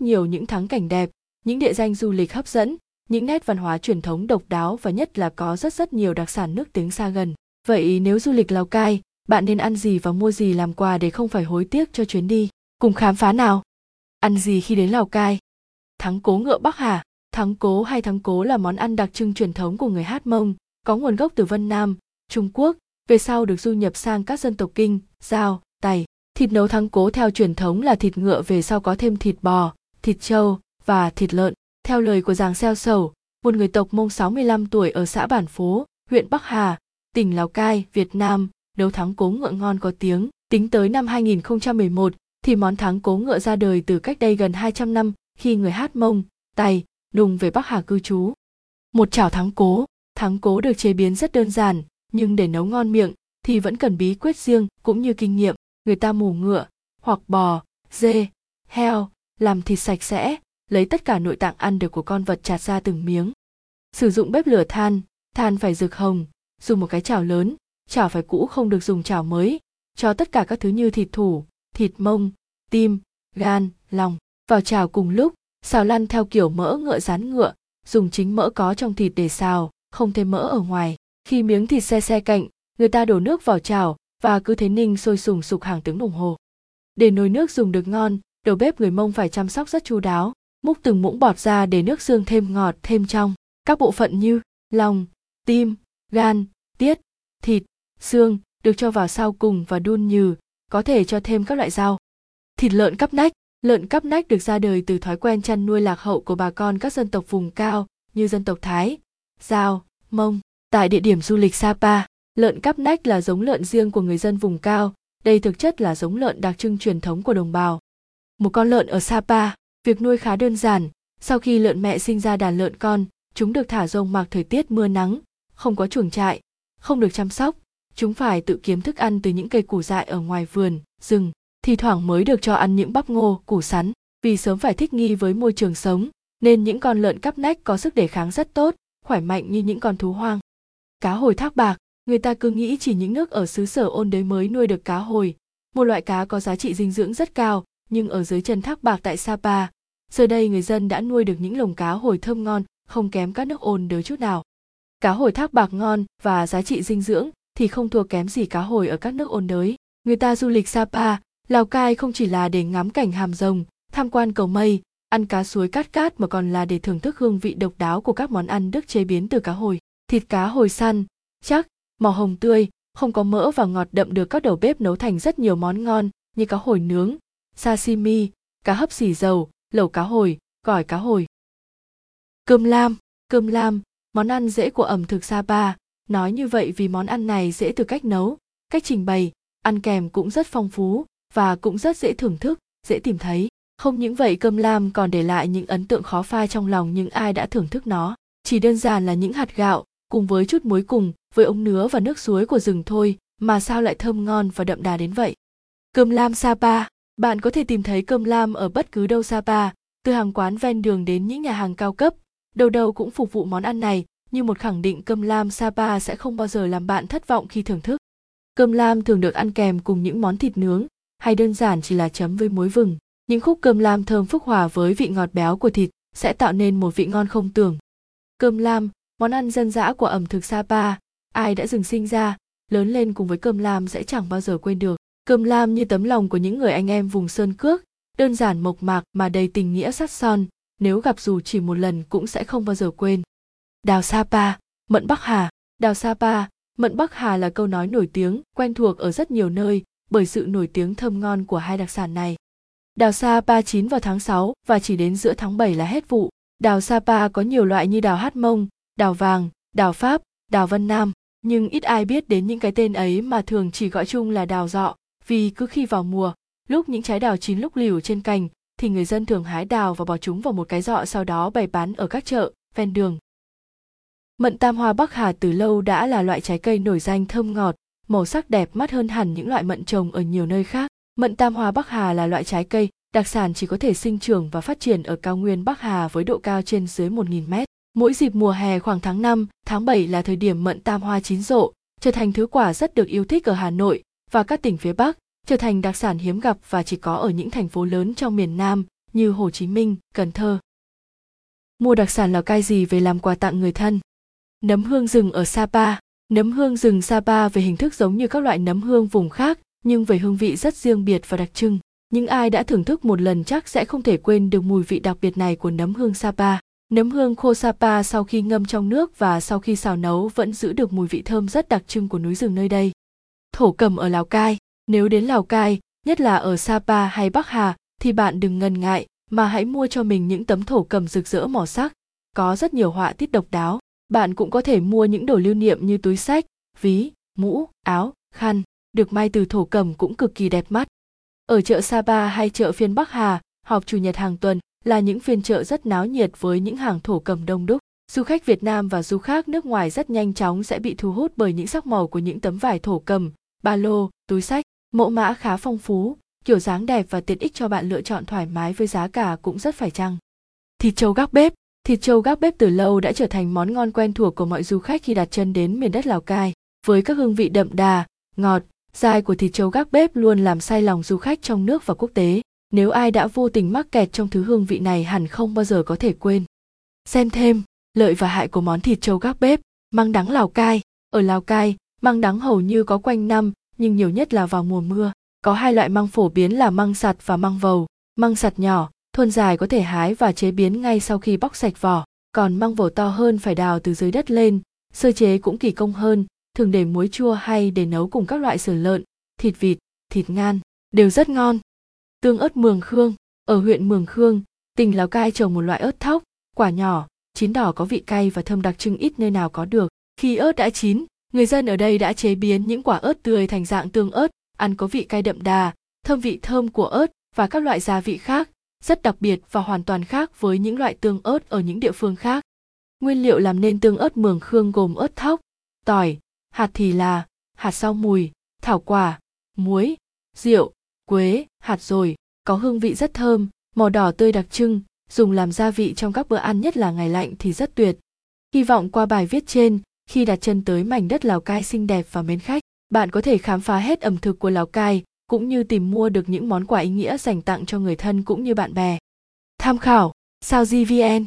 rất nhiều những thắng cảnh đẹp, những địa danh du lịch hấp dẫn, những nét văn hóa truyền thống độc đáo và nhất là có rất rất nhiều đặc sản nước tiếng xa gần. Vậy nếu du lịch Lào Cai, bạn nên ăn gì và mua gì làm quà để không phải hối tiếc cho chuyến đi? Cùng khám phá nào! Ăn gì khi đến Lào Cai? Thắng cố ngựa Bắc Hà Thắng cố hay thắng cố là món ăn đặc trưng truyền thống của người Hát Mông, có nguồn gốc từ Vân Nam, Trung Quốc, về sau được du nhập sang các dân tộc Kinh, Giao, Tày. Thịt nấu thắng cố theo truyền thống là thịt ngựa về sau có thêm thịt bò, thịt trâu và thịt lợn. Theo lời của Giàng Xeo Sầu, một người tộc Mông 65 tuổi ở xã Bản Phố, huyện Bắc Hà, tỉnh Lào Cai, Việt Nam, nấu thắng cố ngựa ngon có tiếng. Tính tới năm 2011 thì món thắng cố ngựa ra đời từ cách đây gần 200 năm khi người hát Mông, Tày, Nùng về Bắc Hà cư trú. Một chảo thắng cố, thắng cố được chế biến rất đơn giản, nhưng để nấu ngon miệng thì vẫn cần bí quyết riêng cũng như kinh nghiệm. Người ta mù ngựa, hoặc bò, dê, heo, làm thịt sạch sẽ, lấy tất cả nội tạng ăn được của con vật chặt ra từng miếng. Sử dụng bếp lửa than, than phải rực hồng, dùng một cái chảo lớn, chảo phải cũ không được dùng chảo mới, cho tất cả các thứ như thịt thủ, thịt mông, tim, gan, lòng vào chảo cùng lúc, xào lăn theo kiểu mỡ ngựa rán ngựa, dùng chính mỡ có trong thịt để xào, không thêm mỡ ở ngoài. Khi miếng thịt xe xe cạnh, người ta đổ nước vào chảo và cứ thế ninh sôi sùng sục hàng tiếng đồng hồ. Để nồi nước dùng được ngon, đầu bếp người Mông phải chăm sóc rất chu đáo, múc từng muỗng bọt ra để nước xương thêm ngọt thêm trong. Các bộ phận như lòng, tim, gan, tiết, thịt, xương được cho vào sau cùng và đun nhừ, có thể cho thêm các loại rau. Thịt lợn cắp nách Lợn cắp nách được ra đời từ thói quen chăn nuôi lạc hậu của bà con các dân tộc vùng cao như dân tộc Thái, Giao, Mông. Tại địa điểm du lịch Sapa, lợn cắp nách là giống lợn riêng của người dân vùng cao, đây thực chất là giống lợn đặc trưng truyền thống của đồng bào. Một con lợn ở Sapa, việc nuôi khá đơn giản, sau khi lợn mẹ sinh ra đàn lợn con, chúng được thả rông mặc thời tiết mưa nắng, không có chuồng trại, không được chăm sóc, chúng phải tự kiếm thức ăn từ những cây củ dại ở ngoài vườn, rừng thì thoảng mới được cho ăn những bắp ngô, củ sắn, vì sớm phải thích nghi với môi trường sống, nên những con lợn cắp nách có sức đề kháng rất tốt, khỏe mạnh như những con thú hoang. Cá hồi thác bạc, người ta cứ nghĩ chỉ những nước ở xứ sở ôn đới mới nuôi được cá hồi, một loại cá có giá trị dinh dưỡng rất cao, nhưng ở dưới chân thác bạc tại Sapa, giờ đây người dân đã nuôi được những lồng cá hồi thơm ngon, không kém các nước ôn đới chút nào. Cá hồi thác bạc ngon và giá trị dinh dưỡng thì không thua kém gì cá hồi ở các nước ôn đới. Người ta du lịch Sapa Lào Cai không chỉ là để ngắm cảnh hàm rồng, tham quan cầu mây, ăn cá suối cát cát mà còn là để thưởng thức hương vị độc đáo của các món ăn được chế biến từ cá hồi. Thịt cá hồi săn, chắc, màu hồng tươi, không có mỡ và ngọt đậm được các đầu bếp nấu thành rất nhiều món ngon như cá hồi nướng, sashimi, cá hấp xì dầu, lẩu cá hồi, gỏi cá hồi. Cơm lam, cơm lam, món ăn dễ của ẩm thực Sapa, nói như vậy vì món ăn này dễ từ cách nấu, cách trình bày, ăn kèm cũng rất phong phú, và cũng rất dễ thưởng thức, dễ tìm thấy. Không những vậy cơm lam còn để lại những ấn tượng khó phai trong lòng những ai đã thưởng thức nó. Chỉ đơn giản là những hạt gạo, cùng với chút muối cùng, với ống nứa và nước suối của rừng thôi, mà sao lại thơm ngon và đậm đà đến vậy. Cơm lam Sapa, bạn có thể tìm thấy cơm lam ở bất cứ đâu Sapa, từ hàng quán ven đường đến những nhà hàng cao cấp, đâu đâu cũng phục vụ món ăn này, như một khẳng định cơm lam Sapa sẽ không bao giờ làm bạn thất vọng khi thưởng thức. Cơm lam thường được ăn kèm cùng những món thịt nướng, hay đơn giản chỉ là chấm với muối vừng. Những khúc cơm lam thơm phức hòa với vị ngọt béo của thịt sẽ tạo nên một vị ngon không tưởng. Cơm lam, món ăn dân dã của ẩm thực Sapa, ai đã dừng sinh ra, lớn lên cùng với cơm lam sẽ chẳng bao giờ quên được. Cơm lam như tấm lòng của những người anh em vùng sơn cước, đơn giản mộc mạc mà đầy tình nghĩa sắt son, nếu gặp dù chỉ một lần cũng sẽ không bao giờ quên. Đào Sapa, Mận Bắc Hà, Đào Sapa, Mận Bắc Hà là câu nói nổi tiếng, quen thuộc ở rất nhiều nơi, bởi sự nổi tiếng thơm ngon của hai đặc sản này. Đào Sapa chín vào tháng 6 và chỉ đến giữa tháng 7 là hết vụ. Đào Sapa có nhiều loại như đào Hát Mông, đào vàng, đào Pháp, đào Vân Nam, nhưng ít ai biết đến những cái tên ấy mà thường chỉ gọi chung là đào dọ, vì cứ khi vào mùa, lúc những trái đào chín lúc liều trên cành, thì người dân thường hái đào và bỏ chúng vào một cái dọ sau đó bày bán ở các chợ, ven đường. Mận tam hoa Bắc Hà từ lâu đã là loại trái cây nổi danh thơm ngọt, màu sắc đẹp mắt hơn hẳn những loại mận trồng ở nhiều nơi khác. Mận tam hoa Bắc Hà là loại trái cây đặc sản chỉ có thể sinh trưởng và phát triển ở cao nguyên Bắc Hà với độ cao trên dưới 1.000 mét. Mỗi dịp mùa hè khoảng tháng 5, tháng 7 là thời điểm mận tam hoa chín rộ, trở thành thứ quả rất được yêu thích ở Hà Nội và các tỉnh phía Bắc, trở thành đặc sản hiếm gặp và chỉ có ở những thành phố lớn trong miền Nam như Hồ Chí Minh, Cần Thơ. Mua đặc sản Lào Cai gì về làm quà tặng người thân? Nấm hương rừng ở Sapa Nấm hương rừng Sapa về hình thức giống như các loại nấm hương vùng khác, nhưng về hương vị rất riêng biệt và đặc trưng. Những ai đã thưởng thức một lần chắc sẽ không thể quên được mùi vị đặc biệt này của nấm hương Sapa. Nấm hương khô Sapa sau khi ngâm trong nước và sau khi xào nấu vẫn giữ được mùi vị thơm rất đặc trưng của núi rừng nơi đây. Thổ cầm ở Lào Cai, nếu đến Lào Cai, nhất là ở Sapa hay Bắc Hà, thì bạn đừng ngần ngại mà hãy mua cho mình những tấm thổ cầm rực rỡ màu sắc. Có rất nhiều họa tiết độc đáo. Bạn cũng có thể mua những đồ lưu niệm như túi sách, ví, mũ, áo, khăn, được may từ thổ cầm cũng cực kỳ đẹp mắt. Ở chợ Sapa hay chợ phiên Bắc Hà, họp chủ nhật hàng tuần là những phiên chợ rất náo nhiệt với những hàng thổ cầm đông đúc. Du khách Việt Nam và du khách nước ngoài rất nhanh chóng sẽ bị thu hút bởi những sắc màu của những tấm vải thổ cầm, ba lô, túi sách, mẫu mã khá phong phú, kiểu dáng đẹp và tiện ích cho bạn lựa chọn thoải mái với giá cả cũng rất phải chăng. Thịt trâu gác bếp Thịt trâu gác bếp từ lâu đã trở thành món ngon quen thuộc của mọi du khách khi đặt chân đến miền đất Lào Cai. Với các hương vị đậm đà, ngọt, dai của thịt trâu gác bếp luôn làm say lòng du khách trong nước và quốc tế. Nếu ai đã vô tình mắc kẹt trong thứ hương vị này hẳn không bao giờ có thể quên. Xem thêm, lợi và hại của món thịt trâu gác bếp, măng đắng Lào Cai. Ở Lào Cai, măng đắng hầu như có quanh năm, nhưng nhiều nhất là vào mùa mưa. Có hai loại măng phổ biến là măng sặt và măng vầu. Măng sặt nhỏ, thôn dài có thể hái và chế biến ngay sau khi bóc sạch vỏ, còn măng vầu to hơn phải đào từ dưới đất lên, sơ chế cũng kỳ công hơn, thường để muối chua hay để nấu cùng các loại sườn lợn, thịt vịt, thịt ngan, đều rất ngon. Tương ớt Mường Khương, ở huyện Mường Khương, tỉnh Lào Cai trồng một loại ớt thóc, quả nhỏ, chín đỏ có vị cay và thơm đặc trưng ít nơi nào có được. Khi ớt đã chín, người dân ở đây đã chế biến những quả ớt tươi thành dạng tương ớt, ăn có vị cay đậm đà, thơm vị thơm của ớt và các loại gia vị khác, rất đặc biệt và hoàn toàn khác với những loại tương ớt ở những địa phương khác. Nguyên liệu làm nên tương ớt mường khương gồm ớt thóc, tỏi, hạt thì là, hạt sau mùi, thảo quả, muối, rượu, quế, hạt rồi, có hương vị rất thơm, màu đỏ tươi đặc trưng, dùng làm gia vị trong các bữa ăn nhất là ngày lạnh thì rất tuyệt. Hy vọng qua bài viết trên, khi đặt chân tới mảnh đất Lào Cai xinh đẹp và mến khách, bạn có thể khám phá hết ẩm thực của Lào Cai, cũng như tìm mua được những món quà ý nghĩa dành tặng cho người thân cũng như bạn bè. Tham khảo, sao GVN